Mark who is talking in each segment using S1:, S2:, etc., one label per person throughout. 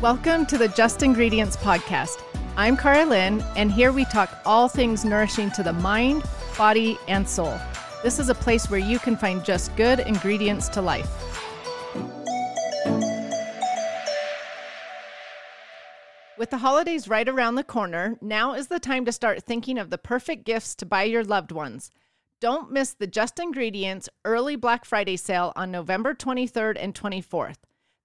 S1: Welcome to the Just Ingredients Podcast. I'm Karalynne, and here we talk all things nourishing to the mind, body, and soul. This is a place where you can find just good ingredients to life. With the holidays right around the corner, now is the time to start thinking of the perfect gifts to buy your loved ones. Don't miss the Just Ingredients early Black Friday sale on November 23rd and 24th.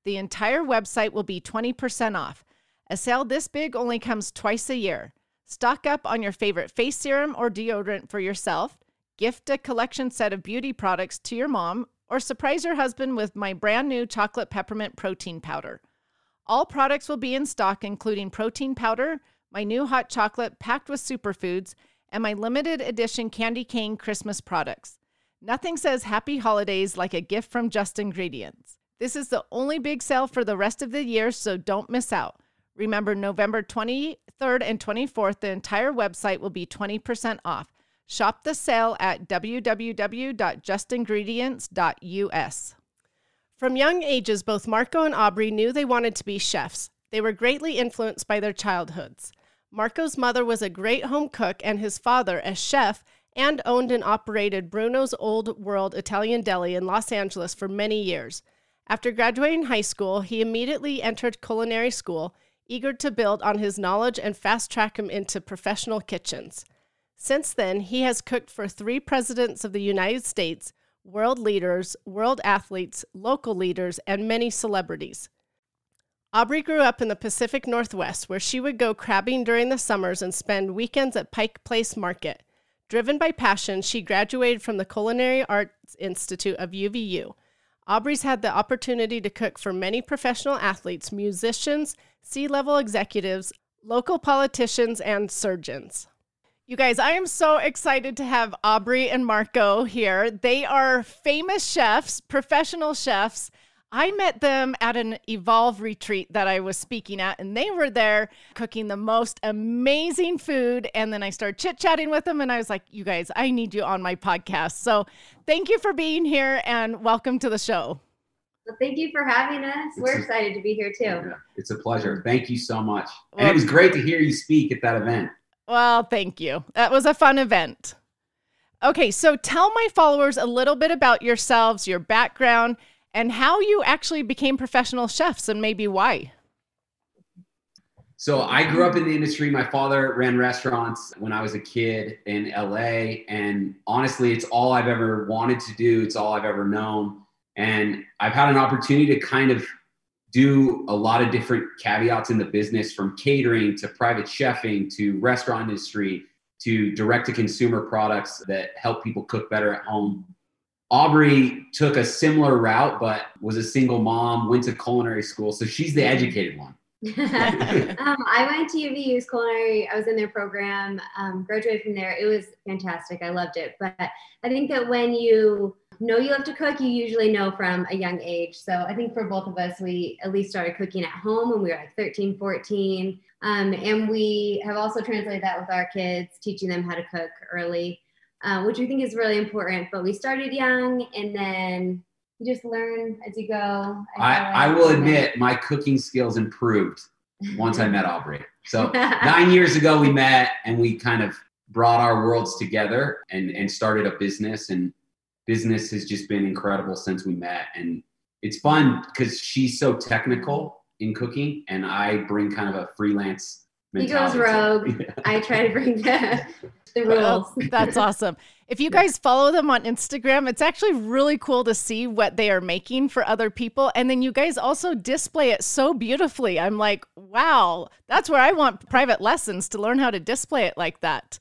S1: The entire website will be 20% off. A sale this big only comes twice a year. Stock up on your favorite face serum or deodorant for yourself, gift a collection set of beauty products to your mom, or surprise your husband with my brand new chocolate peppermint protein powder. All products will be in stock, including protein powder, my new hot chocolate packed with superfoods, and my limited edition candy cane Christmas products. Nothing says happy holidays like a gift from Just Ingredients. This is the only big sale for the rest of the year, so don't miss out. Remember, November 23rd and 24th, the entire website will be 20% off. Shop the sale at www.justingredients.us. From young ages, both Marco and Aubrey knew they wanted to be chefs. They were greatly influenced by their childhoods. Marco's mother was a great home cook, and his father, a chef, and owned and operated Bruno's Old World Italian Deli in Los Angeles for many years. After graduating high school, he immediately entered culinary school, eager to build on his knowledge and fast track him into professional kitchens. Since then, he has cooked for three presidents of the United States, world leaders, world athletes, local leaders, and many celebrities. Aubrey grew up in the Pacific Northwest, where she would go crabbing during the summers and spend weekends at Pike Place Market. Driven by passion, she graduated from the Culinary Arts Institute of UVU. Aubrey's had the opportunity to cook for many professional athletes, musicians, C level executives, local politicians, and surgeons. You guys, I am so excited to have Aubrey and Marco here. They are famous chefs, professional chefs. I met them at an Evolve retreat that I was speaking at, and they were there cooking the most amazing food. And then I started chit chatting with them, and I was like, You guys, I need you on my podcast. So thank you for being here and welcome to the show.
S2: Well, thank you for having us. It's We're a, excited to be here too. Yeah,
S3: it's a pleasure. Thank you so much. And it was great to hear you speak at that event.
S1: Well, thank you. That was a fun event. Okay, so tell my followers a little bit about yourselves, your background, and how you actually became professional chefs and maybe why.
S3: So I grew up in the industry. My father ran restaurants when I was a kid in LA. And honestly, it's all I've ever wanted to do. It's all I've ever known. And I've had an opportunity to kind of do a lot of different caveats in the business from catering to private chefing to restaurant industry to direct to consumer products that help people cook better at home Aubrey took a similar route, but was a single mom, went to culinary school. So she's the educated one.
S2: um, I went to UVU's culinary. I was in their program, um, graduated from there. It was fantastic. I loved it. But I think that when you know you love to cook, you usually know from a young age. So I think for both of us, we at least started cooking at home when we were like 13, 14. Um, and we have also translated that with our kids, teaching them how to cook early uh, which we think is really important. But we started young and then you just learn as you go.
S3: I, I, I will admit my cooking skills improved once I met Aubrey. So nine years ago we met and we kind of brought our worlds together and, and started a business and business has just been incredible since we met. And it's fun because she's so technical in cooking and I bring kind of a freelance
S2: he goes rogue. I try to bring the, the rules.
S1: that's awesome. If you guys follow them on Instagram, it's actually really cool to see what they are making for other people. And then you guys also display it so beautifully. I'm like, wow, that's where I want private lessons to learn how to display it like that.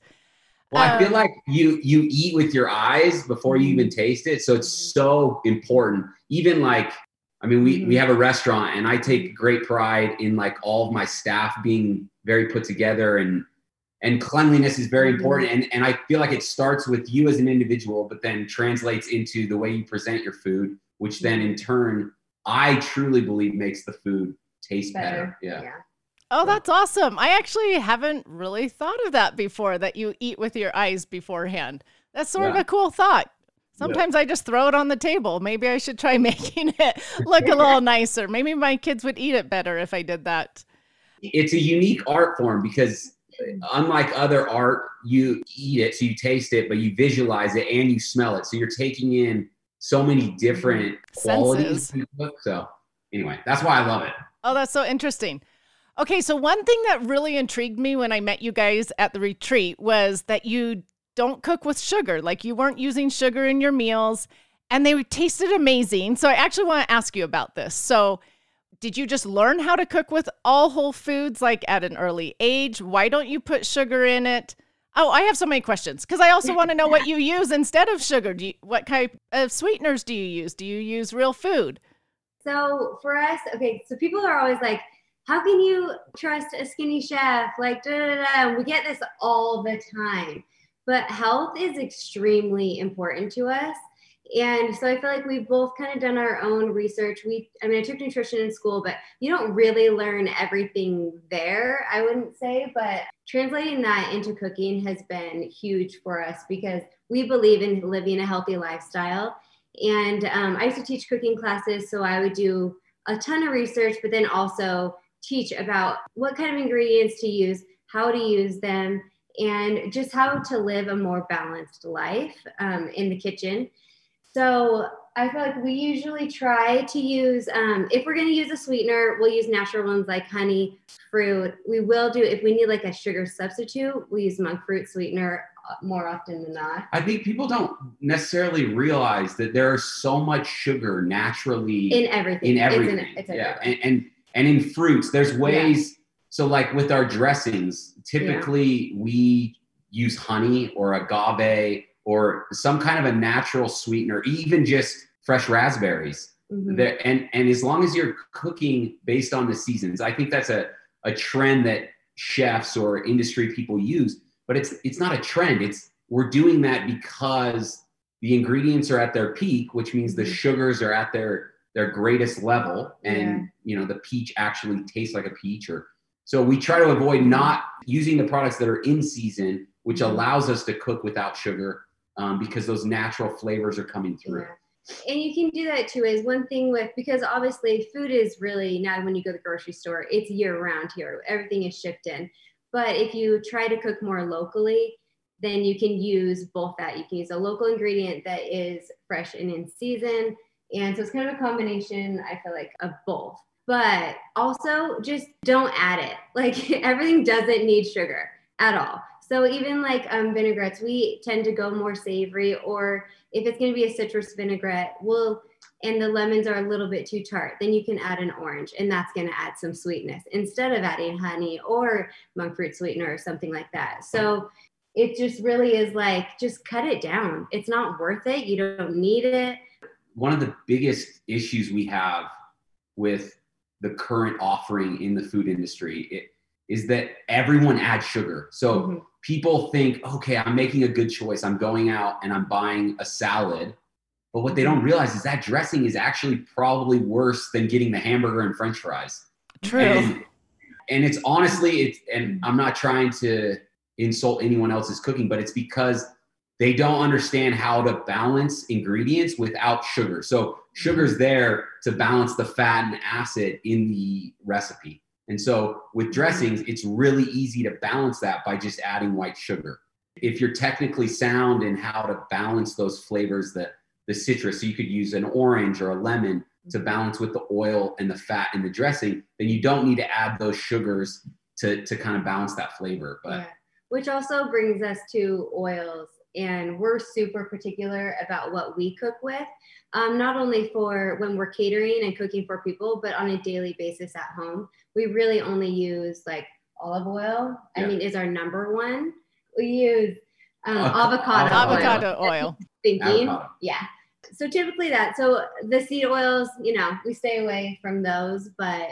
S3: Well, I feel um, like you you eat with your eyes before you even taste it. So it's so important. Even like I mean, we, we mm-hmm. have a restaurant and I take great pride in like all of my staff being very put together and and cleanliness is very mm-hmm. important and, and i feel like it starts with you as an individual but then translates into the way you present your food which then in turn i truly believe makes the food taste better, better. Yeah. yeah
S1: oh that's awesome i actually haven't really thought of that before that you eat with your eyes beforehand that's sort yeah. of a cool thought Sometimes I just throw it on the table. Maybe I should try making it look a little nicer. Maybe my kids would eat it better if I did that.
S3: It's a unique art form because unlike other art, you eat it, so you taste it, but you visualize it and you smell it. So you're taking in so many different qualities. So anyway, that's why I love it.
S1: Oh, that's so interesting. Okay, so one thing that really intrigued me when I met you guys at the retreat was that you don't cook with sugar. Like you weren't using sugar in your meals and they tasted amazing. So I actually want to ask you about this. So did you just learn how to cook with all whole foods like at an early age? Why don't you put sugar in it? Oh, I have so many questions because I also want to know what you use instead of sugar. You, what type of sweeteners do you use? Do you use real food?
S2: So for us, okay, so people are always like, how can you trust a skinny chef? Like, da da da. We get this all the time. But health is extremely important to us. And so I feel like we've both kind of done our own research. We, I mean, I took nutrition in school, but you don't really learn everything there, I wouldn't say. But translating that into cooking has been huge for us because we believe in living a healthy lifestyle. And um, I used to teach cooking classes, so I would do a ton of research, but then also teach about what kind of ingredients to use, how to use them, and just how to live a more balanced life um, in the kitchen. So I feel like we usually try to use, um, if we're going to use a sweetener, we'll use natural ones like honey, fruit. We will do, if we need like a sugar substitute, we use monk fruit sweetener uh, more often than not.
S3: I think people don't necessarily realize that there is so much sugar naturally
S2: in everything.
S3: In everything. It's in, it's yeah. And, and, and in fruits, there's ways. Yeah. So like with our dressings, typically yeah. we use honey or agave or some kind of a natural sweetener, even just fresh raspberries. Mm-hmm. And and as long as you're cooking based on the seasons, I think that's a, a trend that chefs or industry people use. But it's it's not a trend. It's we're doing that because the ingredients are at their peak, which means the mm-hmm. sugars are at their their greatest level, and yeah. you know the peach actually tastes like a peach. Or so we try to avoid not using the products that are in season, which mm-hmm. allows us to cook without sugar um, because those natural flavors are coming through.
S2: Yeah. And you can do that too. Is one thing with because obviously food is really now when you go to the grocery store, it's year round here. Everything is shipped in. But if you try to cook more locally, then you can use both that. You can use a local ingredient that is fresh and in season. And so it's kind of a combination, I feel like, of both. But also just don't add it. Like everything doesn't need sugar at all. So even like um, vinaigrettes, we tend to go more savory, or if it's going to be a citrus vinaigrette, we'll and the lemons are a little bit too tart, then you can add an orange, and that's going to add some sweetness instead of adding honey or monk fruit sweetener or something like that. So it just really is like just cut it down. It's not worth it. You don't need it.
S3: One of the biggest issues we have with the current offering in the food industry it, is that everyone adds sugar. So mm-hmm people think, okay, I'm making a good choice. I'm going out and I'm buying a salad. But what they don't mm-hmm. realize is that dressing is actually probably worse than getting the hamburger and french fries.
S1: True.
S3: And, and it's honestly, it's, and mm-hmm. I'm not trying to insult anyone else's cooking, but it's because they don't understand how to balance ingredients without sugar. So sugar's mm-hmm. there to balance the fat and acid in the recipe. And so with dressings, it's really easy to balance that by just adding white sugar. If you're technically sound in how to balance those flavors, the, the citrus, so you could use an orange or a lemon to mm-hmm. balance with the oil and the fat in the dressing, then you don't need to add those sugars to, to kind of balance that flavor. But yeah.
S2: which also brings us to oils and we're super particular about what we cook with um, not only for when we're catering and cooking for people but on a daily basis at home. We really only use like olive oil. Yeah. i mean is our number one. We use um, avocado.
S1: avocado oil, oil.
S2: thinking. Avocado. yeah. So typically that so the seed oils you know we stay away from those but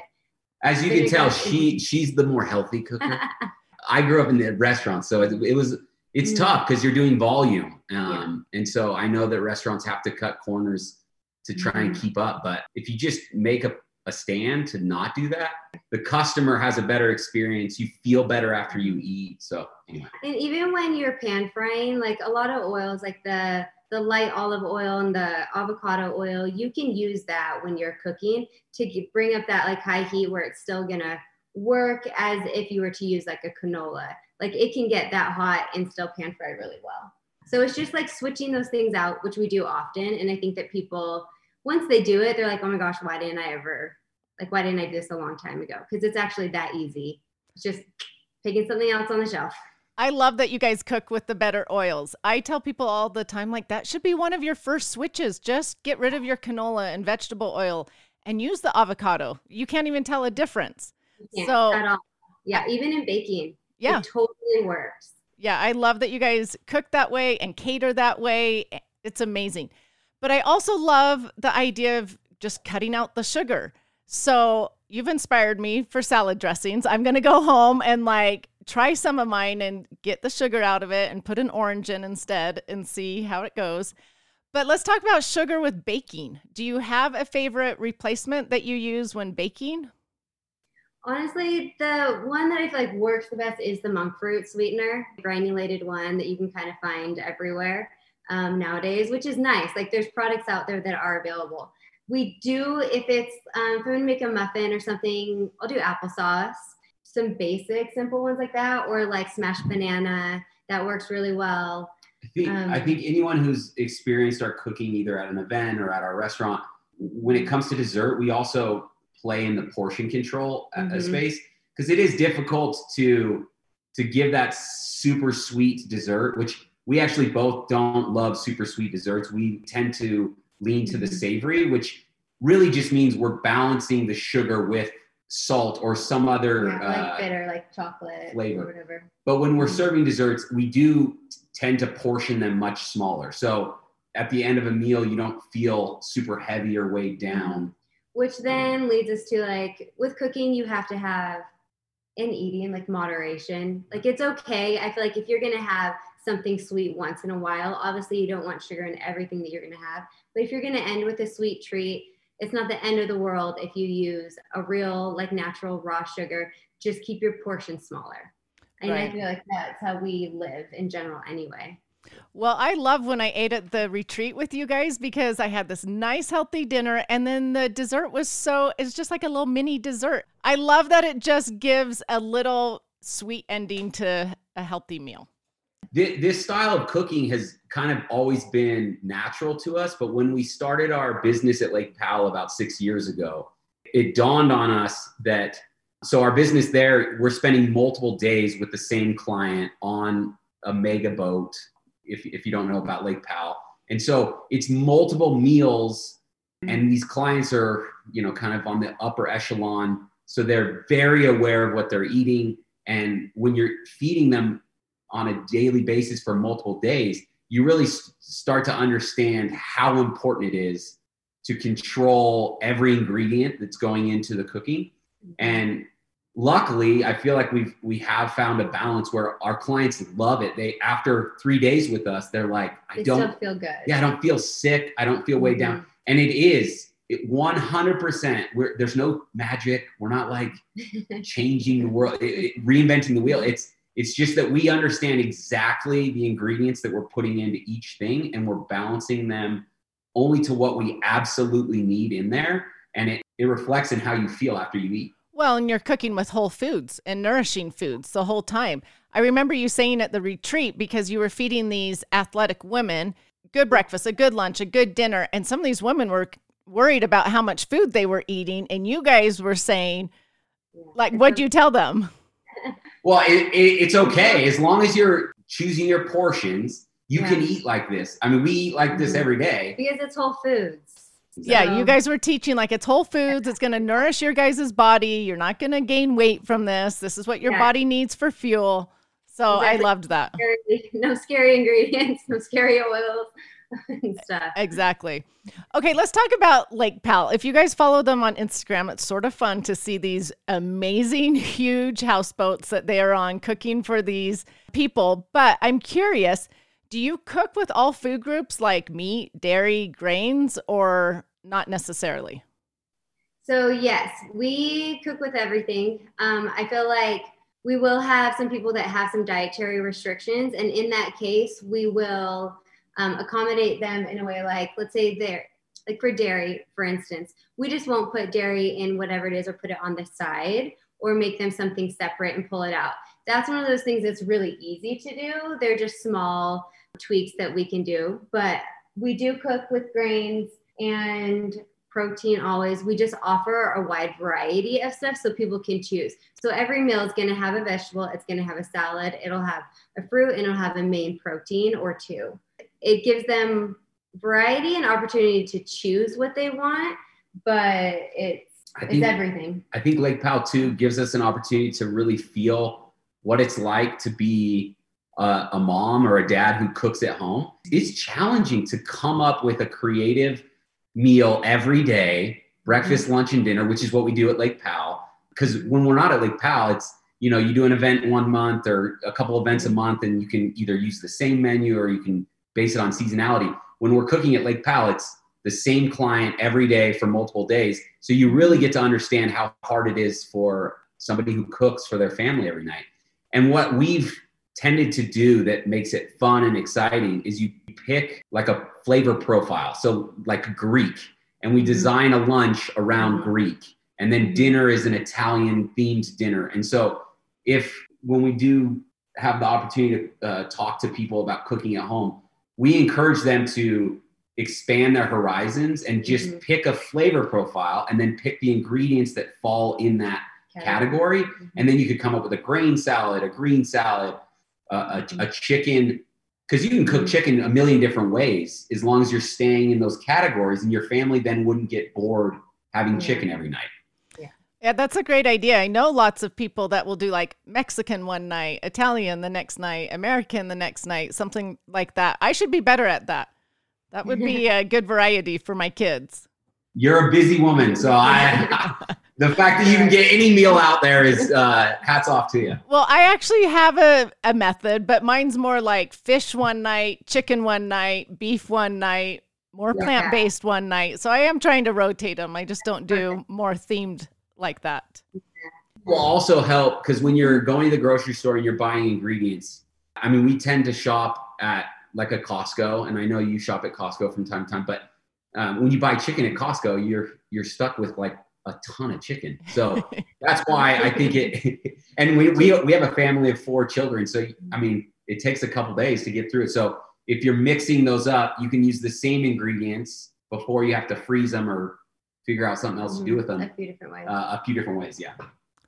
S3: as you can tell she she's the more healthy cooker. I grew up in the restaurant so it, it was it's mm-hmm. tough because you're doing volume. Um, yeah. And so I know that restaurants have to cut corners to try mm-hmm. and keep up. But if you just make a, a stand to not do that, the customer has a better experience. You feel better after you eat. So anyway.
S2: And even when you're pan frying, like a lot of oils, like the the light olive oil and the avocado oil, you can use that when you're cooking to bring up that like high heat where it's still gonna work as if you were to use like a canola. Like it can get that hot and still pan fry really well. So it's just like switching those things out, which we do often. And I think that people, once they do it, they're like, oh my gosh, why didn't I ever, like, why didn't I do this a long time ago? Because it's actually that easy. It's just picking something else on the shelf.
S1: I love that you guys cook with the better oils. I tell people all the time, like, that should be one of your first switches. Just get rid of your canola and vegetable oil and use the avocado. You can't even tell a difference.
S2: so. Yeah, even in baking. Yeah. It totally works.
S1: Yeah, I love that you guys cook that way and cater that way. It's amazing. But I also love the idea of just cutting out the sugar. So you've inspired me for salad dressings. I'm going to go home and like try some of mine and get the sugar out of it and put an orange in instead and see how it goes. But let's talk about sugar with baking. Do you have a favorite replacement that you use when baking?
S2: Honestly, the one that I feel like works the best is the monk fruit sweetener, granulated one that you can kind of find everywhere um, nowadays, which is nice. Like there's products out there that are available. We do, if it's, um, if I'm gonna make a muffin or something, I'll do applesauce some basic simple ones like that or like smashed banana that works really well
S3: I think, um, I think anyone who's experienced our cooking either at an event or at our restaurant when it comes to dessert we also play in the portion control uh, mm-hmm. space because it is difficult to to give that super sweet dessert which we actually both don't love super sweet desserts we tend to lean to the mm-hmm. savory which really just means we're balancing the sugar with salt or some other
S2: yeah, like uh, bitter, like chocolate flavor, or whatever.
S3: But when we're mm-hmm. serving desserts, we do tend to portion them much smaller. So at the end of a meal, you don't feel super heavy or weighed mm-hmm. down.
S2: Which then leads us to like with cooking, you have to have in eating like moderation. Like it's okay. I feel like if you're gonna have something sweet once in a while, obviously you don't want sugar in everything that you're gonna have. But if you're gonna end with a sweet treat, it's not the end of the world if you use a real like natural raw sugar just keep your portion smaller and right. i feel like that's how we live in general anyway
S1: well, I love when I ate at the retreat with you guys because I had this nice healthy dinner and then the dessert was so it's just like a little mini dessert. I love that it just gives a little sweet ending to a healthy meal
S3: this style of cooking has kind of always been natural to us but when we started our business at lake powell about six years ago it dawned on us that so our business there we're spending multiple days with the same client on a mega boat if, if you don't know about lake powell. And so it's multiple meals mm-hmm. and these clients are you know kind of on the upper echelon. So they're very aware of what they're eating. And when you're feeding them on a daily basis for multiple days, you really start to understand how important it is to control every ingredient that's going into the cooking. Mm-hmm. And luckily, I feel like we've we have found a balance where our clients love it. They after three days with us, they're like, I
S2: they
S3: don't
S2: feel good.
S3: Yeah, I don't feel sick. I don't feel weighed mm-hmm. down. And it is it 100%. We're, there's no magic. We're not like changing the world, it, it, reinventing the wheel. It's it's just that we understand exactly the ingredients that we're putting into each thing and we're balancing them only to what we absolutely need in there. And it, it reflects in how you feel after you eat.
S1: Well, and you're cooking with whole foods and nourishing foods the whole time. I remember you saying at the retreat because you were feeding these athletic women good breakfast, a good lunch, a good dinner. And some of these women were worried about how much food they were eating. And you guys were saying, like, what'd you tell them?
S3: Well, it, it, it's okay as long as you're choosing your portions. You yeah. can eat like this. I mean, we eat like this mm-hmm. every day
S2: because it's whole foods.
S1: Yeah, you guys were teaching like it's whole foods. It's going to nourish your guys' body. You're not going to gain weight from this. This is what your yeah. body needs for fuel. So exactly. I loved that.
S2: No scary ingredients, no scary oils. And stuff.
S1: Exactly. Okay, let's talk about Lake Powell. If you guys follow them on Instagram, it's sort of fun to see these amazing, huge houseboats that they are on cooking for these people. But I'm curious do you cook with all food groups like meat, dairy, grains, or not necessarily?
S2: So, yes, we cook with everything. Um, I feel like we will have some people that have some dietary restrictions. And in that case, we will um, accommodate them in a way like, let's say they're like for dairy, for instance, we just won't put dairy in whatever it is or put it on the side or make them something separate and pull it out. That's one of those things that's really easy to do. They're just small tweaks that we can do, but we do cook with grains and protein always. We just offer a wide variety of stuff so people can choose. So every meal is going to have a vegetable, it's going to have a salad, it'll have a fruit, and it'll have a main protein or two. It gives them variety and opportunity to choose what they want, but it's I think, it's everything.
S3: I think Lake Powell too gives us an opportunity to really feel what it's like to be a, a mom or a dad who cooks at home. It's challenging to come up with a creative meal every day, breakfast, mm-hmm. lunch, and dinner, which is what we do at Lake Powell. Because when we're not at Lake Powell, it's you know you do an event one month or a couple events a month, and you can either use the same menu or you can base it on seasonality. When we're cooking at Lake Powell, it's the same client every day for multiple days. So you really get to understand how hard it is for somebody who cooks for their family every night. And what we've tended to do that makes it fun and exciting is you pick like a flavor profile. So like Greek, and we mm-hmm. design a lunch around mm-hmm. Greek. And then mm-hmm. dinner is an Italian themed dinner. And so if when we do have the opportunity to uh, talk to people about cooking at home, we encourage them to expand their horizons and just mm-hmm. pick a flavor profile and then pick the ingredients that fall in that category. Mm-hmm. And then you could come up with a grain salad, a green salad, a, a, mm-hmm. a chicken because you can cook mm-hmm. chicken a million different ways as long as you're staying in those categories and your family then wouldn't get bored having chicken every night.
S1: Yeah. Yeah that's a great idea. I know lots of people that will do like mexican one night italian the next night american the next night something like that. I should be better at that. That would be a good variety for my kids.
S3: You're a busy woman so i the fact that you can get any meal out there is uh, hats off to you.
S1: Well, I actually have a, a method, but mine's more like fish one night, chicken one night, beef one night, more yeah. plant based one night. So I am trying to rotate them. I just don't do more themed like that.
S3: Will also help because when you're going to the grocery store and you're buying ingredients, I mean, we tend to shop at like a Costco, and I know you shop at Costco from time to time, but um, when you buy chicken at Costco, you're you're stuck with like a ton of chicken. So that's why I think it. And we we we have a family of four children, so I mean, it takes a couple days to get through it. So if you're mixing those up, you can use the same ingredients before you have to freeze them or figure out something else mm-hmm. to do with them.
S2: A few different ways.
S3: Uh, a few different ways, yeah.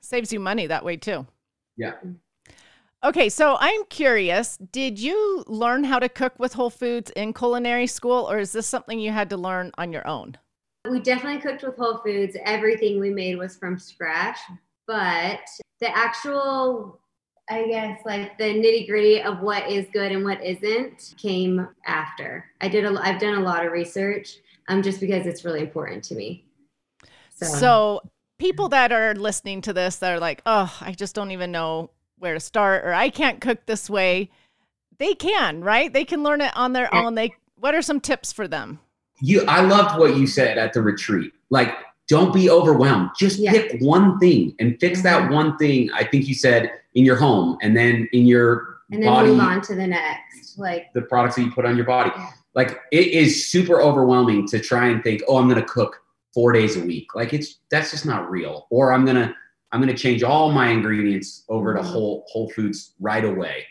S1: Saves you money that way too.
S3: Yeah.
S1: Okay, so I'm curious, did you learn how to cook with Whole Foods in culinary school or is this something you had to learn on your own?
S2: We definitely cooked with Whole Foods. Everything we made was from scratch, but the actual I guess like the nitty gritty of what is good and what isn't came after. I did a, I've done a lot of research, um, just because it's really important to me.
S1: So. so people that are listening to this that are like, oh, I just don't even know where to start, or I can't cook this way. They can, right? They can learn it on their own. They what are some tips for them?
S3: You I loved what you said at the retreat. Like, don't be overwhelmed. Just yeah. pick one thing and fix mm-hmm. that one thing. I think you said in your home and then in your
S2: and then
S3: body,
S2: move on to the next. Like
S3: the products that you put on your body. Yeah. Like it is super overwhelming to try and think, oh, I'm gonna cook four days a week. Like it's that's just not real. Or I'm gonna I'm gonna change all my ingredients over mm-hmm. to whole whole foods right away.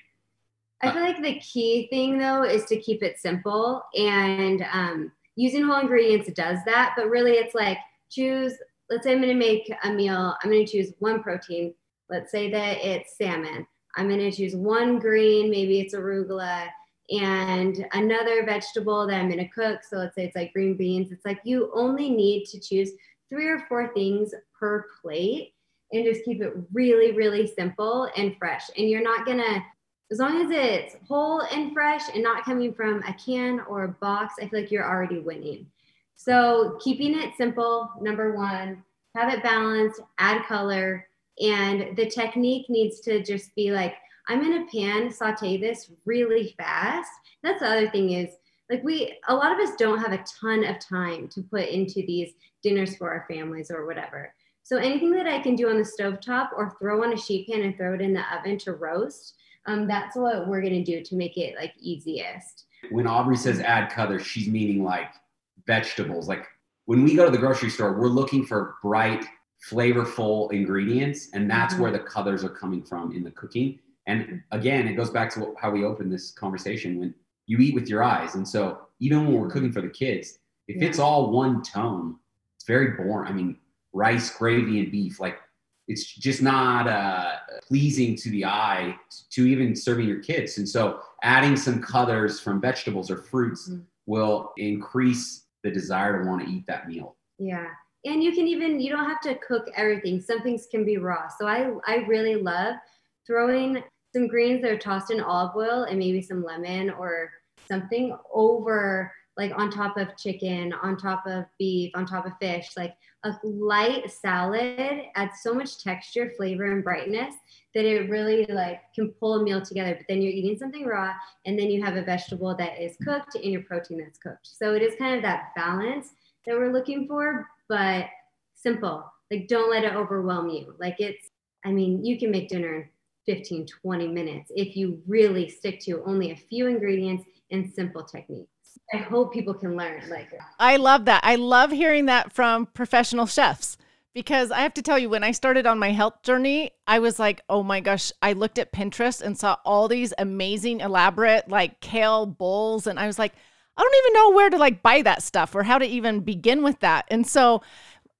S2: I feel like the key thing though is to keep it simple and um, using whole ingredients it does that, but really it's like choose, let's say I'm to make a meal, I'm to choose one protein. Let's say that it's salmon. I'm to choose one green, maybe it's arugula, and another vegetable that I'm to cook. So let's say it's like green beans. It's like you only need to choose three or four things per plate and just keep it really, really simple and fresh. And you're not to as long as it's whole and fresh and not coming from a can or a box, I feel like you're already winning. So keeping it simple, number one, have it balanced, add color, and the technique needs to just be like, I'm in a pan, saute this really fast. That's the other thing is like we a lot of us don't have a ton of time to put into these dinners for our families or whatever. So anything that I can do on the stove top or throw on a sheet pan and throw it in the oven to roast, um, that's what we're gonna do to make it like easiest.
S3: When Aubrey says add colors, she's meaning like vegetables. Like when we go to the grocery store, we're looking for bright, flavorful ingredients, and that's
S2: Mhm.
S3: where the colors are coming from in the cooking. And again, it goes back to how we opened this conversation when you eat with your eyes. And so even when we're cooking for the kids, if it's all one tone, it's very boring. I mean, rice, gravy, and beef, like it's just not uh, pleasing to the eye to even serving your kids. And so adding some colors from vegetables or fruits
S2: Mhm.
S3: will increase the desire to want to eat that meal.
S2: Yeah. And you can even you don't have to cook everything. Some things can be raw. So I I really love throwing some greens that are tossed in olive oil and maybe some lemon or something over like on top of chicken, on top of beef, on top of fish, like a light salad adds so much texture, flavor, and brightness that it really like can pull a meal together. But then you're eating something raw, and then you have a vegetable that is cooked and your protein that's cooked. So it is kind of that balance that we're looking for, but simple. Like don't let it overwhelm you. Like it's, I mean, you can make dinner in 15, 20 minutes if you really stick to only a few ingredients and simple techniques. I hope people can learn. Like uh,
S1: I love that. I love hearing that from professional chefs because I have to tell you, when I started on my health journey, I was like, oh my gosh, I looked at Pinterest and saw all these amazing, elaborate, like kale bowls. And I was like, I don't even know where to like buy that stuff or how to even begin with that. And so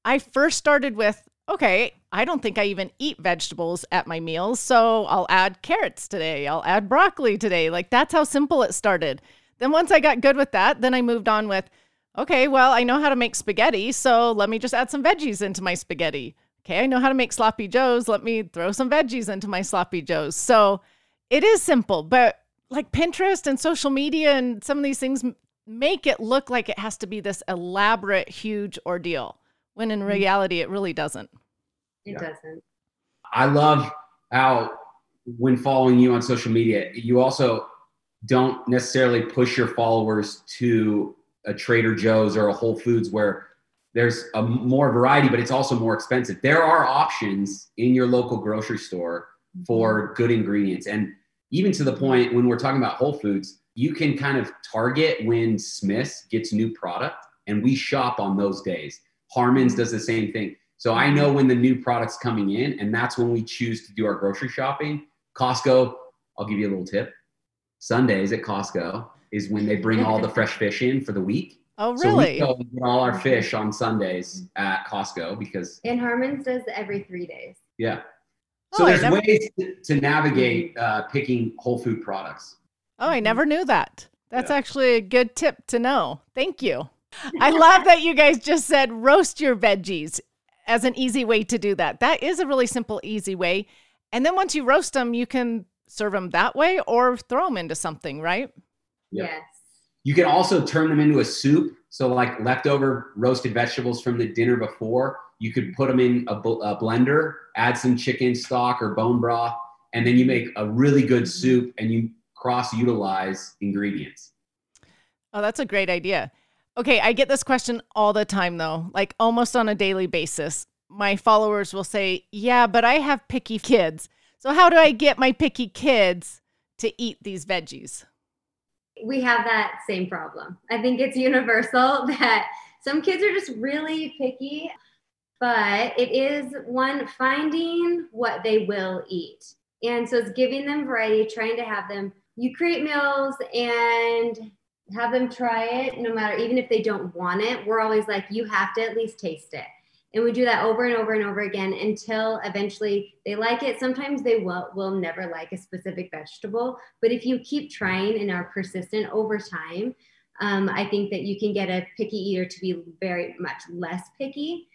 S1: I first started with, okay, I don't think I even eat vegetables at my meals. So I'll add carrots today. I'll add broccoli today. Like that's how simple it started. Then once I got good with that, then I moved on with, okay, well, I know how to make spaghetti. So let me just add some veggies into my spaghetti. Okay, I know how to make sloppy joes. Let me throw some veggies into my sloppy joes. So it is simple, but like Pinterest and social media and some of these things make it look like it has to be this elaborate, huge ordeal, when in mm-hmm. reality, it really doesn't.
S2: it
S3: Yeah.
S2: doesn't.
S3: I love how when following you on social media, you also don't necessarily push your followers to a Trader Joe's or a Whole Foods where there's a more variety, but it's also more expensive. There are options in your local grocery store mm-hmm. for good ingredients. And even to the point when we're talking about Whole Foods, you can kind of target when Smith's gets new product and we shop on those days. Harmon's does the same thing. So I know when the new product's coming in, and that's when we choose to do our grocery shopping. Costco, I'll give you a little tip. Sundays at Costco is when they bring all the fresh fish in for the week.
S1: Oh, really?
S3: So we
S1: really?
S3: go and get all our fish on Sundays at Costco because
S2: And Harmon's does every three days.
S3: yeah. So
S1: Oh,
S3: there's
S1: never-
S3: ways to, to navigate uh, picking whole food products.
S1: Oh, I never knew that. That's
S3: Yeah.
S1: actually a good tip to know. Thank you. I love that you guys just said roast your veggies as an easy way to do that. That is a really simple, easy way. And then once you roast them, you can serve them that way or throw them into something, right?
S3: Yep.
S2: Yes.
S3: You can also turn them into a soup. So, like leftover roasted vegetables from the dinner before, you could put them in a, bl- a blender, add some chicken stock or bone broth, and then you make a really good soup and you cross utilize ingredients.
S1: Oh, that's a great idea. Okay, I get this question all the time, though, like almost on a daily basis. My followers will say, Yeah, but I have picky kids. So, how do I get my picky kids to eat these veggies?
S2: we have that same problem. I think it's universal that some kids are just really picky, but it is one finding what they will eat. And so it's giving them variety, trying to have them, you create meals and have them try it no matter, even if they don't want it. We're always like, you have to at least taste it. And we do that over and over and over again until eventually they like it. Sometimes they will, will never like a specific vegetable, but if you keep trying and are persistent over time, um, I think that you can get a picky eater to be very much less picky.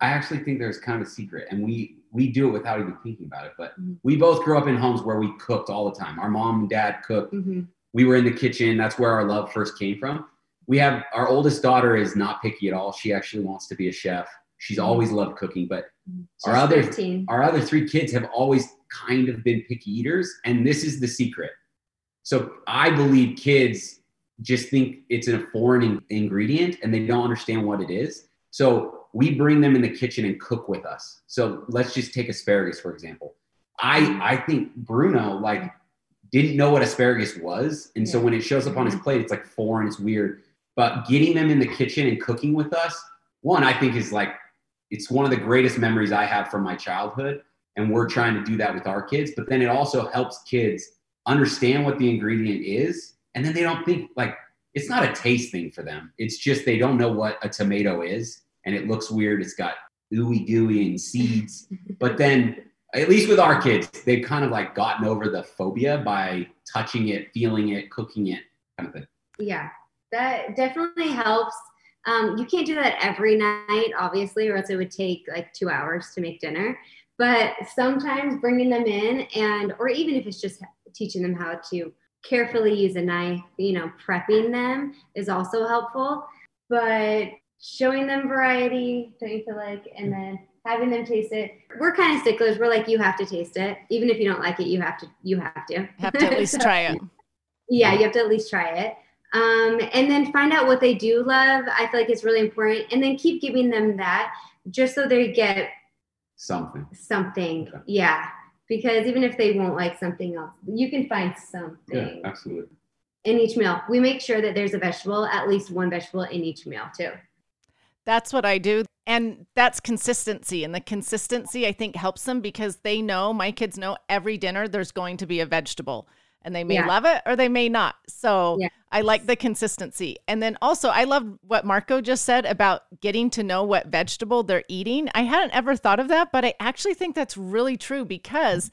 S3: I actually think there's kind of a secret, and we we do it without even thinking about it. But
S2: Mhm.
S3: we both grew up in homes where we cooked all the time. Our mom and dad cooked.
S2: Mhm.
S3: We were in the kitchen. That's where our love first came from. We have our oldest daughter is not picky at all. She actually wants to be a chef. She's always loved cooking, but
S2: She's
S3: Our other-
S2: 15.
S3: our other three kids have always kind of been picky eaters, and this is the secret. So I believe kids just think it's a foreign in- ingredient and they don't understand what it is. So we bring them in the kitchen and cook with us. So let's just take asparagus for example. I I think Bruno like didn't know what asparagus was. And so when it shows up on his mm-hmm. plate, it's like foreign, it's weird. But getting them in the kitchen and cooking with us, one, I think is like, it's one of the greatest memories I have from my childhood. And we're trying to do that with our kids. But then it also helps kids understand what the ingredient is. And then they don't think like, it's not a taste thing for them. It's just they don't know what a tomato is. And it looks weird. It's got ooey gooey and seeds. But then at least with our kids, they've kind of like gotten over the phobia by touching it, feeling it, cooking it, kind of thing.
S2: Yeah, that definitely helps. Um, you can't do that every night, obviously, or else it would take like two hours to make dinner. But sometimes bringing them in, and or even if it's just teaching them how to carefully use a knife, you know, prepping them is also helpful. But showing them variety, don't you feel like, and then having them taste it. We're kind of sticklers. We're like, you have to taste it, even if you don't like it. You have to. You have to.
S1: Have to at least
S2: So-
S1: try it.
S2: yeah, you have to at least try it. Um, and then find out what they do love. I feel like it's really important. And then keep giving them that just so they get
S3: Something.
S2: something.
S3: Okay.
S2: Yeah. Because even if they won't like something else, you can find something.
S3: Yeah, absolutely.
S2: in each meal. We make sure that there's a vegetable, at least one vegetable in each meal too.
S1: That's what I do. And that's consistency. And the consistency, I think, helps them because they know, my kids know every dinner there's going to be a vegetable. And they may
S2: Yeah.
S1: love it or they may not. So
S2: Yeah.
S1: I like the consistency. And then also, I love what Marco just said about getting to know what vegetable they're eating. I hadn't ever thought of that, but I actually think that's really true because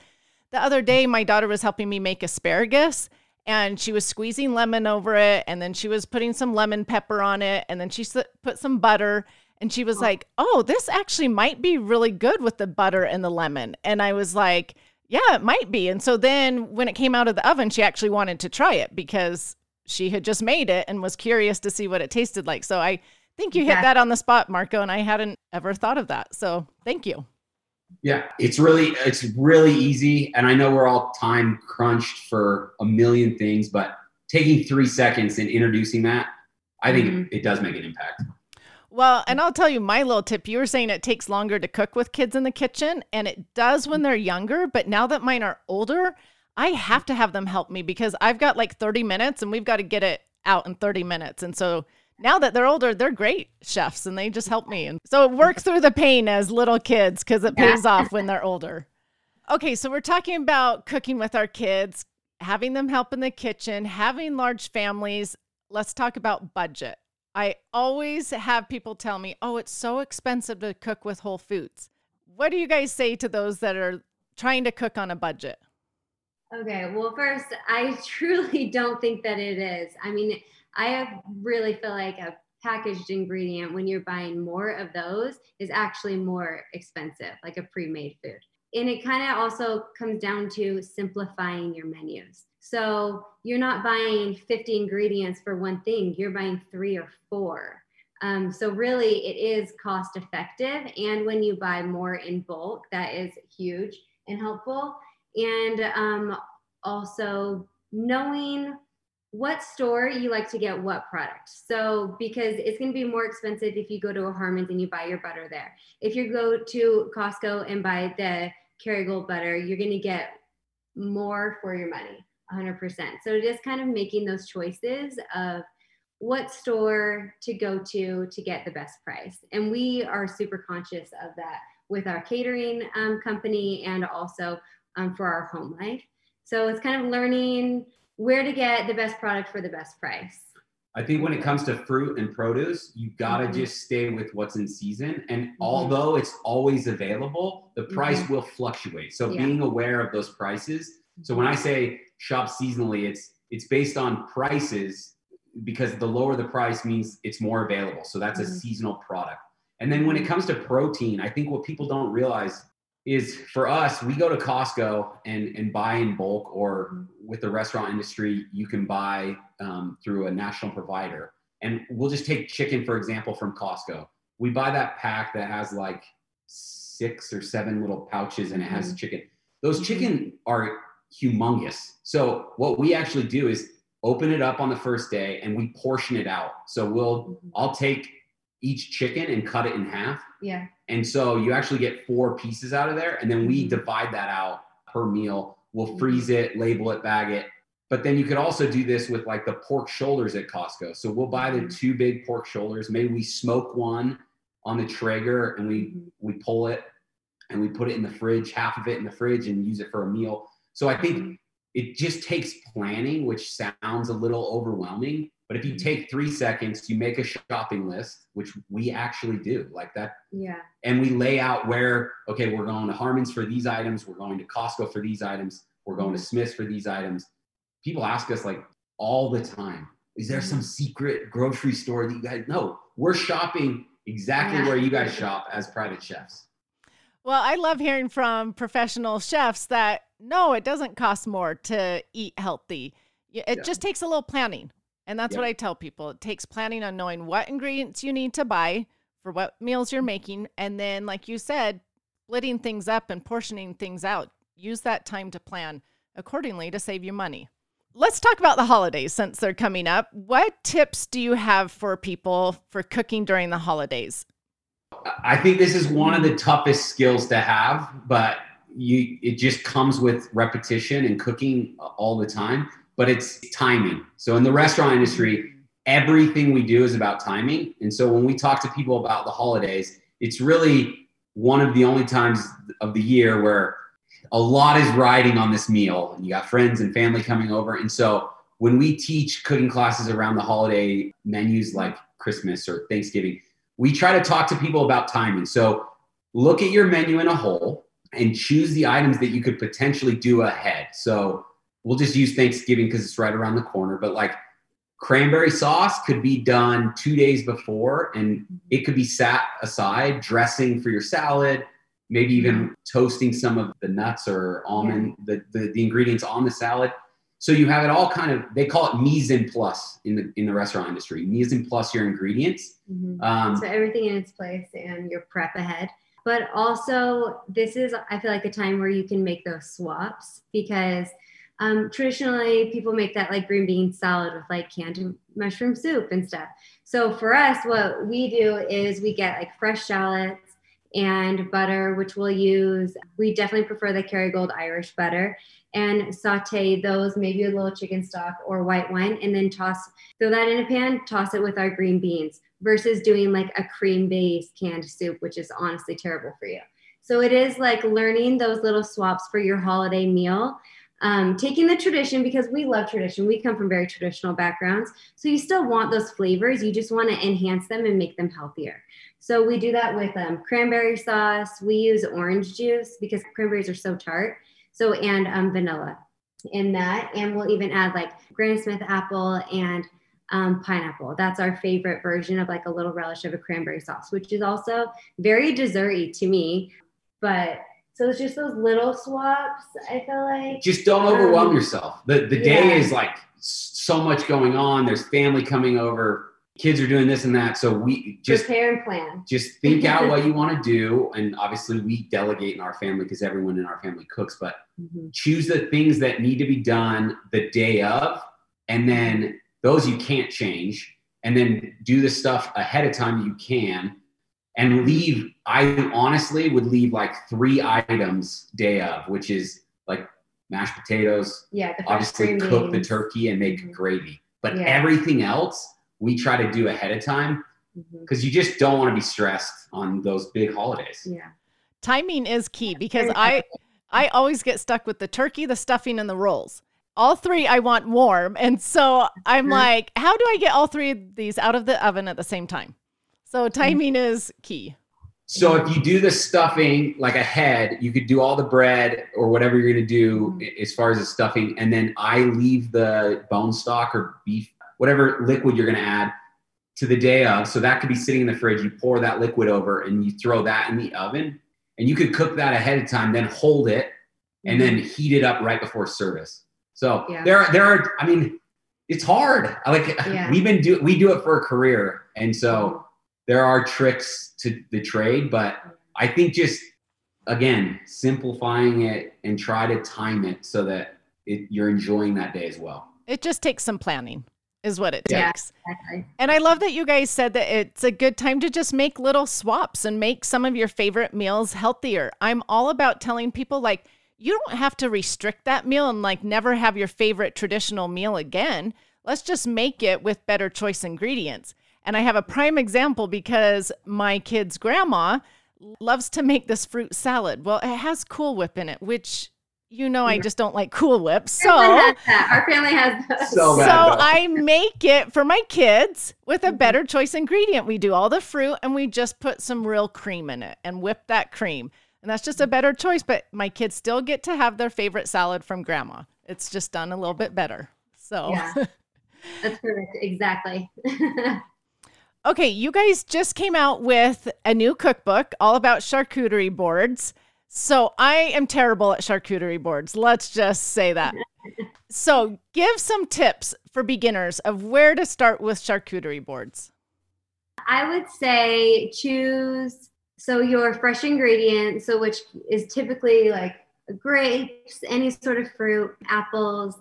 S1: the other day my daughter was helping me make asparagus and she was squeezing lemon over it and then she was putting some lemon pepper on it and then she put some butter and she was like, "Oh, this actually might be really good with the butter and the lemon." And I was like, "Yeah, it might be." And so then when it came out of the oven, she actually wanted to try it because she had just made it and was curious to see what it tasted like. So I think you hit
S2: Yeah.
S1: that on the spot, Marco, and I hadn't ever thought of that. So thank you.
S3: Yeah, it's really it's really easy, and I know we're all time crunched for a million things, but taking three seconds and introducing that, I think
S2: Mhm.
S3: it, it does make an impact.
S1: Well, and I'll tell you my little tip. You were saying it takes longer to cook with kids in the kitchen, and it does when they're younger. But now that mine are older, I have to have them help me because I've got like 30 minutes and we've got to get it out in 30 minutes. And so now that they're older, they're great chefs and they just help me. And so work through the pain as little kids because it pays off when they're older. Okay, so we're talking about cooking with our kids, having them help in the kitchen, having large families. Let's talk about budget. I always have people tell me, oh, it's so expensive to cook with Whole Foods. What do you guys say to those that are trying to cook on a budget?
S2: Okay, well, first, I truly don't think that it is. I mean, I really feel like a packaged ingredient, when you're buying more of those, is actually more expensive, like a pre made food. And it kind of also comes down to simplifying your menus. So you're not buying 50 ingredients for one thing, you're buying three or four. Um, so really, it is cost effective. And when you buy more in bulk, that is huge and helpful and um, also knowing what store you like to get what product. So, because it's going to be more expensive if you go to a Harmon's and you buy your butter there. If you go to Costco and buy the Kerrygold butter, you're going to get more for your money, 100%. So, just kind of making those choices of what store to go to to get the best price. And we are super conscious of that with our catering um, company and also um, for our home life. So it's kind of learning where to get the best product for the best price.
S3: I think when it comes to fruit and produce, you gotta
S2: Mhm.
S3: just stay with what's in season. And although it's always available, the price will fluctuate. So
S2: Yeah.
S3: being aware of those prices. So when I say shop seasonally, it's it's based on prices because the lower the price means it's more available. So that's a
S2: Mhm.
S3: seasonal product. And then when it comes to protein, I think what people don't realize is for us, we go to Costco and, and buy in bulk, or with the restaurant industry, you can buy um, through a national provider. And we'll just take chicken, for example, from Costco. We buy that pack that has like six or seven little pouches and it has chicken. Those chicken are humongous. So what we actually do is open it up on the first day and we portion it out. So we'll mm-hmm. I'll take each chicken and cut it in half.
S2: Yeah.
S3: And so you actually get four pieces out of there. And then we
S2: Mhm.
S3: divide that out per meal We'll mm-hmm. freeze it, label it, bag it. But then you could also do this with like the pork shoulders at Costco. So we'll buy the mm-hmm. two big pork shoulders. Maybe we smoke one on the Traeger and we we pull it and we put it in the fridge, half of it in the fridge and use it for a meal. So I think it just takes planning, which sounds a little overwhelming. But if you mm-hmm. take three seconds, you make a shopping list, which we actually do like that.
S2: Yeah.
S3: And we lay out where, okay, we're going to Harmon's for these items, we're going to Costco for these items, we're going to mm-hmm. Smith's for these items. People ask us like all the time, is there some mm-hmm. secret grocery store that you guys know? We're shopping exactly
S2: Yeah.
S3: where you guys shop as private chefs.
S1: Well, I love hearing from professional chefs that no, it doesn't cost more to eat healthy. It
S3: Yeah.
S1: just takes a little planning. And that's what I tell people. It takes planning on knowing what ingredients you need to buy for what meals you're making. And then, like you said, splitting things up and portioning things out. Use that time to plan accordingly to save you money. Let's talk about the holidays since they're coming up. What tips do you have for people for cooking during the holidays?
S3: I think this is one of the toughest skills to have, but you it just comes with repetition and cooking all the time. But it's timing. So in the restaurant industry, everything we do is about timing. And so when we talk to people about the holidays, it's really one of the only times of the year where a lot is riding on this meal and you got friends and family coming over. And so when we teach cooking classes around the holiday menus like Christmas or Thanksgiving, we try to talk to people about timing. So look at your menu in a whole and choose the items that you could potentially do ahead. So we'll just use Thanksgiving because it's right around the corner, but like cranberry sauce could be done two days before and it could be sat aside, dressing for your salad, maybe even toasting some of the nuts or almond, the, the, the ingredients on the salad. So you have it all kind of, they call it mise en place in the, in the restaurant industry, mise en place your ingredients.
S2: Mhm.
S3: Um,
S2: so everything in its place and your prep ahead but also this is i feel like a time where you can make those swaps because um, traditionally people make that like green bean salad with like canned mushroom soup and stuff so for us what we do is we get like fresh shallots and butter which we'll use we definitely prefer the kerrygold irish butter and saute those maybe a little chicken stock or white wine and then toss throw that in a pan toss it with our green beans versus doing like a cream based canned soup, which is honestly terrible for you. So it is like learning those little swaps for your holiday meal. Um, taking the tradition because we love tradition. We come from very traditional backgrounds. So you still want those flavors. You just want to enhance them and make them healthier. So we do that with um, cranberry sauce. We use orange juice because cranberries are so tart. So, and um, vanilla in that. And we'll even add like Granny Smith apple and um, pineapple. That's our favorite version of like a little relish of a cranberry sauce, which is also very desserty to me. But so it's just those little swaps. I feel like
S3: just don't overwhelm
S2: Um,
S3: yourself. The the day
S2: yeah.
S3: is like so much going on. There's family coming over, kids are doing this and that. So we just
S2: prepare and plan.
S3: just think out what you want to do. And obviously we delegate in our family because everyone in our family cooks, but
S2: Mhm.
S3: choose the things that need to be done the day of, and then those you can't change, and then do the stuff ahead of time you can, and leave. I honestly would leave like three items day of, which is like mashed potatoes,
S2: Yeah, the fresh
S3: obviously
S2: green
S3: cook the turkey and make
S2: Mhm.
S3: gravy. But
S2: Yeah.
S3: everything else we try to do ahead of time because you just don't want to be stressed on those big holidays.
S2: Yeah.
S1: Timing is key because I I always get stuck with the turkey, the stuffing, and the rolls. All three I want warm. And so I'm
S2: Mhm.
S1: like, how do I get all three of these out of the oven at the same time? So timing is key.
S3: So if you do the stuffing like ahead, you could do all the bread or whatever you're going to do
S2: Mhm.
S3: as far as the stuffing, and then I leave the bone stock or beef, whatever liquid you're going to add, to the day of. So that could be sitting in the fridge. You pour that liquid over and you throw that in the oven, and you could cook that ahead of time, then hold it, and then heat it up right before service. So
S2: Yeah.
S3: there, are- there are. I mean, it's hard. Like
S2: Yeah.
S3: we've been do we do it for a career, and so there are tricks to the trade, but I think just again simplifying it and try to time it so that it, you're enjoying that day as well.
S1: It just takes some planning, is what it
S2: Yeah.
S1: takes.
S2: Exactly.
S1: And I love that you guys said that it's a good time to just make little swaps and make some of your favorite meals healthier. I'm all about telling people, like, you don't have to restrict that meal and like never have your favorite traditional meal again. Let's just make it with better choice ingredients. And I have a prime example because my kid's grandma loves to make this fruit salad. Well, it has Cool Whip in it, which you know I just don't like Cool Whip. So
S2: our family has
S1: so, so I make it for my kids with a mm-hmm. better choice ingredient. We do all the fruit and we just put some real cream in it and whip that cream. And that's just a better choice, but my kids still get to have their favorite salad from grandma. It's just done a little bit better. So
S2: yeah. That's perfect. Exactly.
S1: okay, you guys just came out with a new cookbook all about charcuterie boards. So I am terrible at charcuterie boards. Let's just say that. so give some tips for beginners of where to start with charcuterie boards.
S2: I would say choose so your fresh ingredients, so which is typically like grapes, any sort of fruit, apples,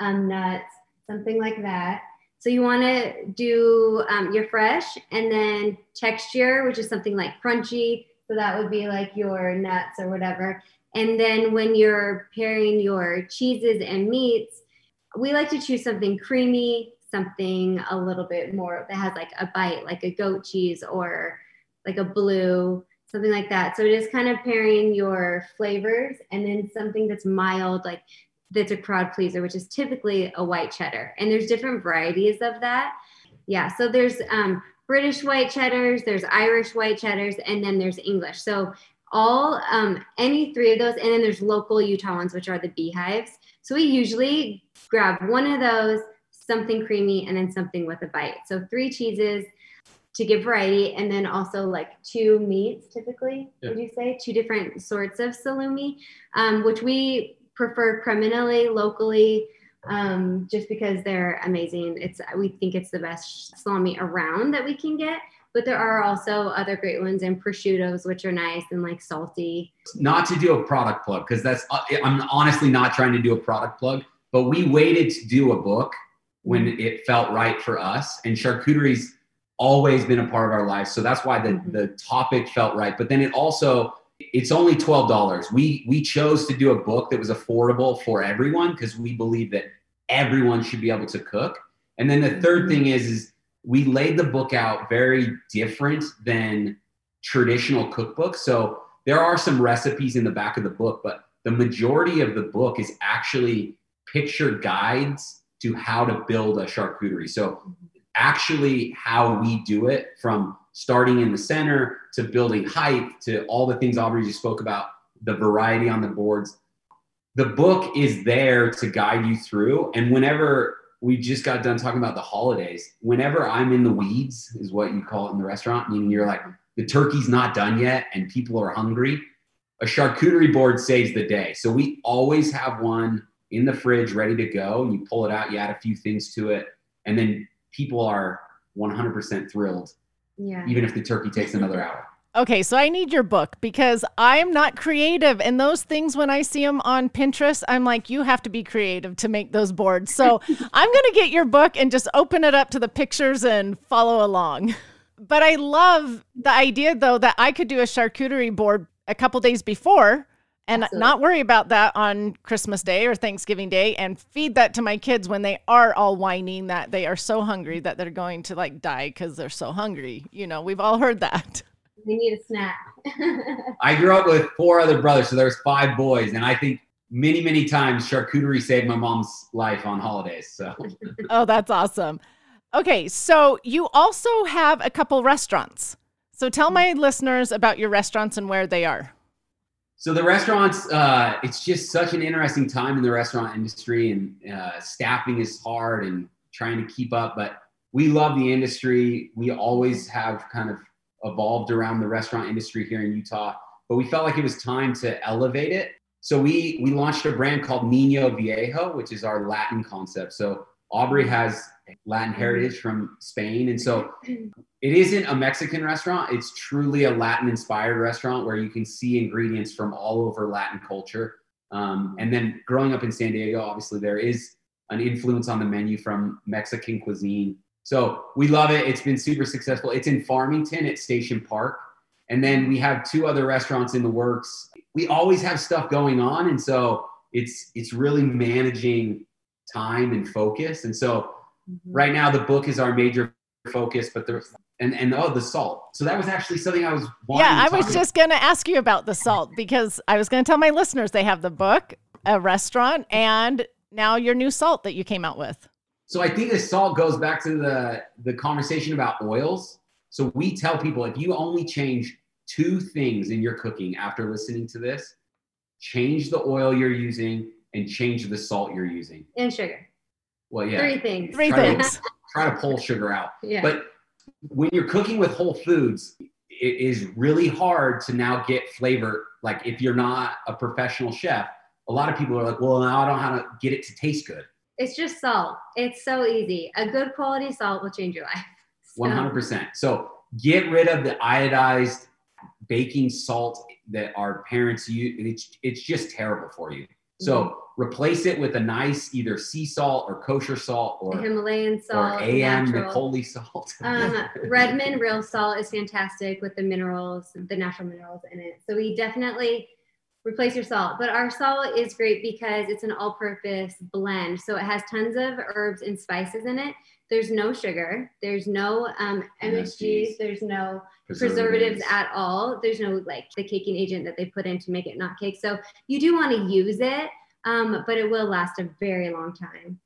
S2: um, nuts, something like that. So you want to do um, your fresh and then texture, which is something like crunchy. So that would be like your nuts or whatever. And then when you're pairing your cheeses and meats, we like to choose something creamy, something a little bit more that has like a bite, like a goat cheese or like a blue, something like that. So it is kind of pairing your flavors and then something that's mild, like that's a crowd pleaser, which is typically a white cheddar. And there's different varieties of that. Yeah. So there's um, British white cheddars, there's Irish white cheddars, and then there's English. So all um, any three of those, and then there's local Utah ones, which are the beehives. So we usually grab one of those, something creamy, and then something with a bite. So three cheeses to give variety, and then also like two meats typically. Yeah. Would you say two different sorts of salumi, um, which we prefer Creminelli locally um, just because they're amazing. It's we think it's the best salami around that we can get. But there are also other great ones and prosciuttos, which are nice and like salty.
S3: Not to do a product plug because that's uh, I'm honestly not trying to do a product plug, but we waited to do a book when mm-hmm. it felt right for us, and charcuterie's always been a part of our lives, so that's why the mm-hmm. the topic felt right. But then it also it's only $12 we we chose to do a book that was affordable for everyone because we believe that everyone should be able to cook. And then the third mm-hmm. thing is is we laid the book out very different than traditional cookbooks. So there are some recipes in the back of the book but the majority of the book is actually picture guides to how to build a charcuterie. So mm-hmm. actually how we do it from starting in the center to building height to all the things Aubrey just spoke about, the variety on the boards. The book is there to guide you through. And whenever we just got done talking about the holidays, whenever I'm in the weeds, is what you call it in the restaurant, meaning you're like, the turkey's not done yet and people are hungry, a charcuterie board saves the day. So we always have one in the fridge ready to go. You pull it out, you add a few things to it, and then people are 100% thrilled yeah. Even if the turkey takes another hour.
S1: Okay, so I need your book because I'm not creative. And those things, when I see them on Pinterest, I'm like, you have to be creative to make those boards. So I'm going to get your book and just open it up to the pictures and follow along. But I love the idea, though, that I could do a charcuterie board a couple days before and Absolutely. not worry about that on Christmas Day or Thanksgiving Day and feed that to my kids when they are all whining that they are so hungry that they're going to like die because they're so hungry. You know, we've all heard that.
S2: They need a snack.
S3: I grew up with four other brothers, so there's five boys, and I think many, many times charcuterie saved my mom's life on holidays. So,
S1: oh, that's awesome. Okay, so you also have a couple restaurants. So tell my listeners about your restaurants and where they are.
S3: So the restaurants, uh, it's just such an interesting time in the restaurant industry, and uh, staffing is hard and trying to keep up. But we love the industry. We always have kind of evolved around the restaurant industry here in Utah, but we felt like it was time to elevate it. So we we launched a brand called Nino Viejo, which is our Latin concept. So Aubrey has Latin heritage from Spain, and so it isn't a Mexican restaurant. It's truly a Latin inspired restaurant where you can see ingredients from all over Latin culture. Um, and then growing up in San Diego, obviously there is an influence on the menu from Mexican cuisine. So we love it. It's been super successful. It's in Farmington at Station Park. And then we have two other restaurants in the works. we always have stuff going on. And so it's, it's really managing time and focus. And so
S2: Mm-hmm.
S3: right now the book is our major focus, but there's, and, and oh, the salt. So that was actually something I was wanting
S1: Yeah,
S3: to
S1: I was
S3: talk
S1: just going to ask you about the salt because I was going to tell my listeners they have the book, a restaurant, and now your new salt that you came out with.
S3: So I think the salt goes back to the the conversation about oils. So we tell people if you only change two things in your cooking after listening to this, change the oil you're using and change the salt you're using.
S2: And sugar.
S3: Well, yeah,
S2: Three things.
S1: Three
S3: Try to-
S1: things.
S3: try to pull sugar out.
S2: Yeah.
S3: But when you're cooking with whole foods, it is really hard to now get flavor. Like if you're not a professional chef, a lot of people are like, well, now I don't know how to get it to taste good.
S2: it's just salt. It's so easy. A good quality salt will change your life. So-
S3: One hundred percent. So get rid of the iodized baking salt that our parents use. It's it's just terrible for you. So
S2: Mm-hmm.
S3: Replace it with a nice either sea salt or kosher salt or
S2: Himalayan salt
S3: or
S2: AM.
S3: Niccoli salt.
S2: Um, Redmond real salt is fantastic with the minerals, the natural minerals in it. So we definitely replace your salt. But our salt is great because it's an all-purpose blend. So it has tons of herbs and spices in it. There's no sugar. There's no um,
S3: MSGs.
S2: MSGs. There's no preservatives at all. There's no like the caking agent that they put in to make it not cake. So you do want to use it, um, but it will last a very long time.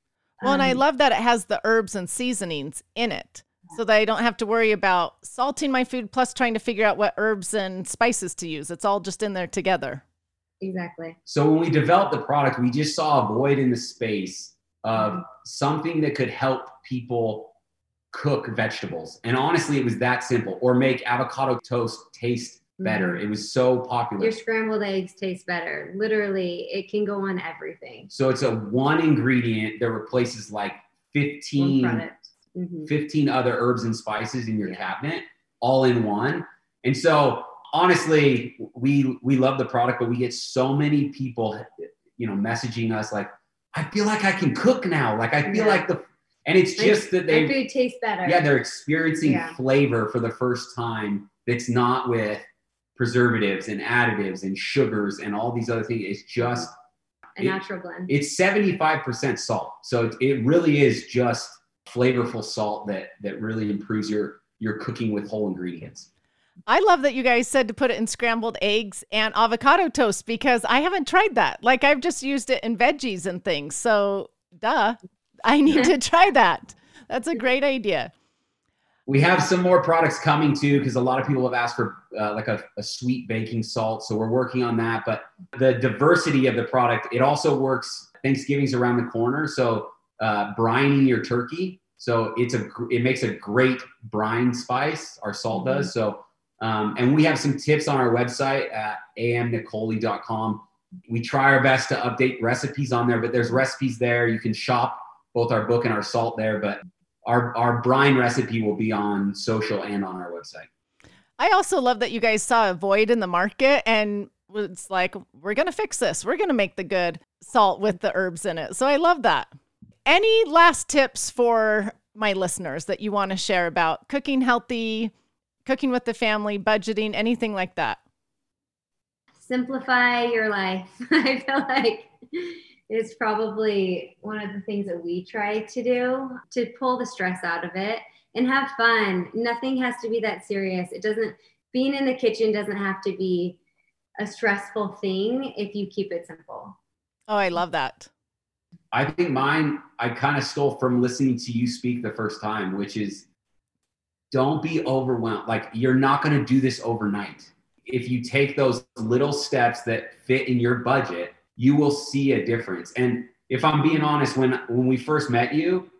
S1: Well, and I
S2: Um,
S1: love that it has the herbs and seasonings in it so that I don't have to worry about salting my food plus trying to figure out what herbs and spices to use. It's all just in there together.
S2: exactly.
S3: So when we developed the product, we just saw a void in the space of something that could help people cook vegetables. And honestly, it was that simple. Or make avocado toast taste better. It was so popular.
S2: Your scrambled eggs taste better. Literally, it can go on everything.
S3: So it's a one ingredient that replaces like
S2: One
S3: 15,
S2: product. Mhm.
S3: 15 other herbs and spices in your
S2: Yeah.
S3: cabinet all in one. And so honestly, we we love the product, but we get so many people, you know, messaging us like, I feel like I can cook now. Like I feel
S2: Yeah.
S3: like the and it's
S2: My-
S3: just that they
S2: food tastes better.
S3: yeah, they're experiencing
S2: Yeah.
S3: flavor for the first time that's not with preservatives and additives and sugars and all these other things. It's just
S2: a
S3: it-
S2: natural blend.
S3: it's 75% salt. So it, it really is just flavorful salt that that really improves your your cooking with whole ingredients.
S1: I love that you guys said to put it in scrambled eggs and avocado toast because I haven't tried that. Like I've just used it in veggies and things. So, duh, I need to try that. That's a great idea.
S3: We have some more products coming too because a lot of people have asked for uh, like a, a sweet baking salt. So we're working on that. But the diversity of the product, it also works. Thanksgiving's around the corner, so uh, brining your turkey. So it's a it makes a great brine spice. Our salt does. So um, and we have some tips on our website at amniccoli.com. We try our best to update recipes on there, but there's recipes there. You can shop both our book and our salt there. But our our brine recipe will be on social and on our website.
S1: I also love that you guys saw a void in the market and was like, we're going to fix this. We're going to make the good salt with the herbs in it. So I love that. Any last tips for my listeners that you want to share about cooking healthy, cooking with the family, budgeting, anything like that?
S2: Simplify your life. I feel like it's probably one of the things that we try to do to pull the stress out of it and have fun. Nothing has to be that serious. It doesn't, being in the kitchen doesn't have to be a stressful thing if you keep it simple.
S1: Oh, I love that.
S3: I think mine I kind of stole from listening to you speak the first time, which is don't be overwhelmed. Like you're not going to do this overnight. If you take those little steps that fit in your budget, you will see a difference. And if I'm being honest, when when we first met you,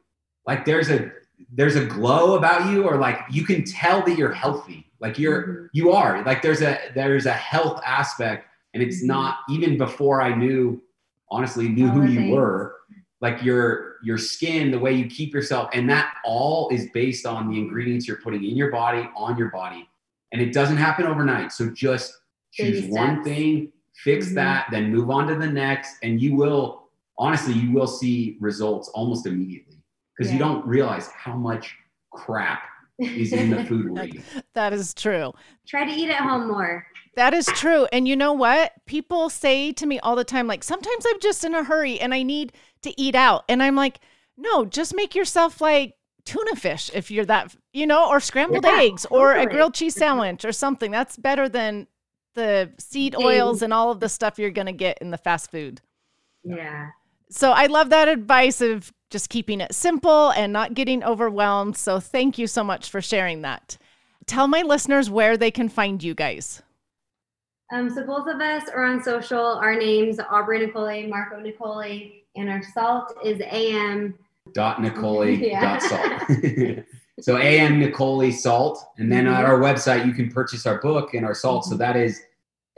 S3: like there's a there's a glow about you, or like you can tell that you're healthy. Like you're
S2: Mhm.
S3: you are like there's a there's a health aspect, and it's
S2: Mhm.
S3: not even before I knew honestly knew
S2: All
S3: who
S2: the
S3: you were like your your skin the way you keep yourself and that all is based on the ingredients you're putting in your body on your body and it doesn't happen overnight so just choose one thing fix
S2: Mhm.
S3: that then move on to the next and you will honestly you will see results almost immediately because you don't realize how much crap is in the food we're eating.
S1: That is true.
S2: Try to eat at home more.
S1: That is true. And you know what? People say to me all the time, like, sometimes I'm just in a hurry and I need to eat out. And I'm like, no, just make yourself like tuna fish if you're that, you know, or scrambled
S2: Yeah,
S1: eggs or a
S2: totally.
S1: grilled cheese sandwich or something. That's better than the seed oils and all of the stuff you're going to get in the fast food.
S2: Yeah.
S1: So I love that advice of just keeping it simple and not getting overwhelmed. So thank you so much for sharing that. Tell my listeners where they can find you guys.
S2: Um, so both of us are on social. Our names Aubrey Niccoli, Marco Niccoli, and our salt is AM.
S3: Dot Niccoli
S2: Yeah.
S3: dot salt. so AM Niccoli salt. And then at our website, you can purchase our book and our salt. So that is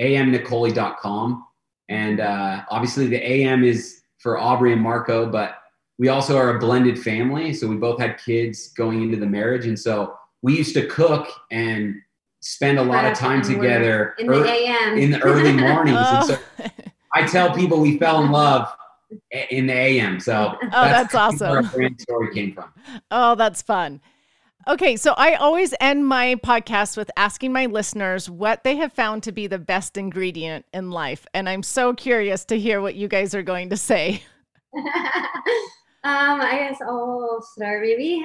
S3: amniccoli.com. And uh, obviously, the AM is for Aubrey and Marco, but we also are a blended family. So we both had kids going into the marriage. And so we used to cook and spend a lot of time together
S2: in the AM.
S3: in the early mornings. And so
S1: Oh,
S3: I tell people we fell in love in the AM. So
S1: Oh, that's
S3: where
S1: awesome.
S3: our brand story came from.
S1: oh, that's fun. Okay, so I always end my podcast with asking my listeners what they have found to be the best ingredient in life. And I'm so curious to hear what you guys are going to say.
S2: um, I guess I'll start maybe.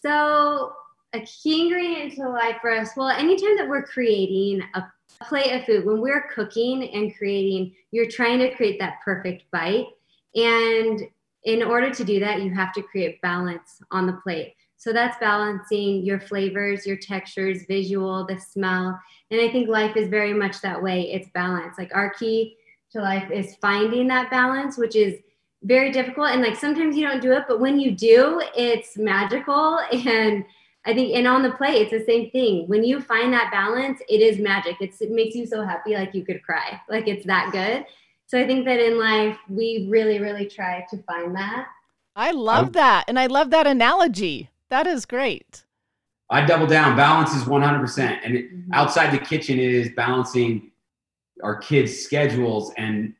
S2: So a key ingredient to life for us, well, anytime that we're creating a plate of food, when we're cooking and creating, you're trying to create that perfect bite. And in order to do that, you have to create balance on the plate. So that's balancing your flavors, your textures, visual, the smell. And I think life is very much that way. It's balance. Like our key to life is finding that balance, which is very difficult. And like sometimes you don't do it, but when you do, it's magical. And I think, and on the plate, it's the same thing. When you find that balance, it is magic. It's, it makes you so happy, like you could cry. Like it's that good. So I think that in life, we really, really try to find that.
S1: I love that. And I love that analogy. That is great.
S3: I double down. Balance is 100%. And it,
S2: Mhm.
S3: outside the kitchen, it is balancing our kids' schedules. And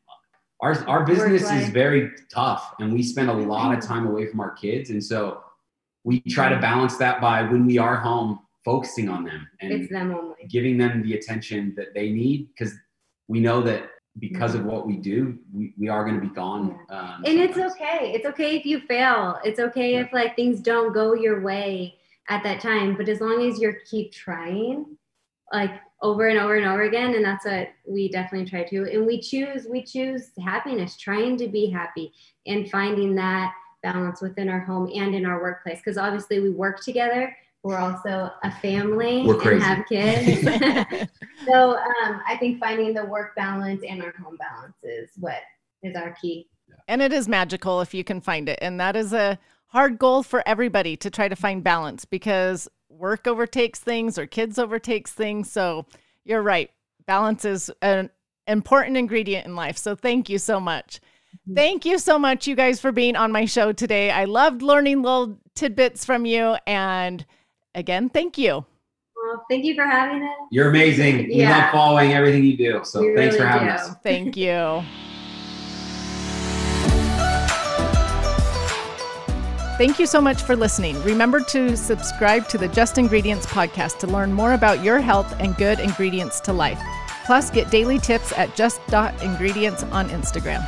S3: our, our business is very tough. And we spend a lot of time away from our kids. And so we try to balance that by when we are home, focusing on them and
S2: It's them only.
S3: giving them the attention that they need because we know that because of what we do, we, we are going to be gone. Um,
S2: and it's okay. It's okay if you fail. It's okay if like things don't go your way at that time. But as long as you keep trying like over and over and over again and that's what we definitely try to. And we choose we choose happiness trying to be happy and finding that balance within our home and in our workplace. Because obviously we work together. We're also a family
S3: We're crazy.
S2: and have kids so um, i think finding the work balance and our home balance is what is our key
S1: And it is magical if you can find it. And that is a hard goal for everybody to try to find balance because work overtakes things or kids overtakes things. So you're right. Balance is an important ingredient in life. So thank you so much. Thank you so much, you guys, for being on my show today. I loved learning little tidbits from you. And again, thank you.
S2: Well thank you for having us
S3: You're amazing. We
S2: Yeah.
S3: love following everything you do. So
S2: We
S3: thanks for having
S2: do.
S3: us.
S1: Thank you. Thank you so much for listening. Remember to subscribe to the Just Ingredients podcast to learn more about your health and good ingredients to life. Plus, get daily tips at just.ingredients on Instagram.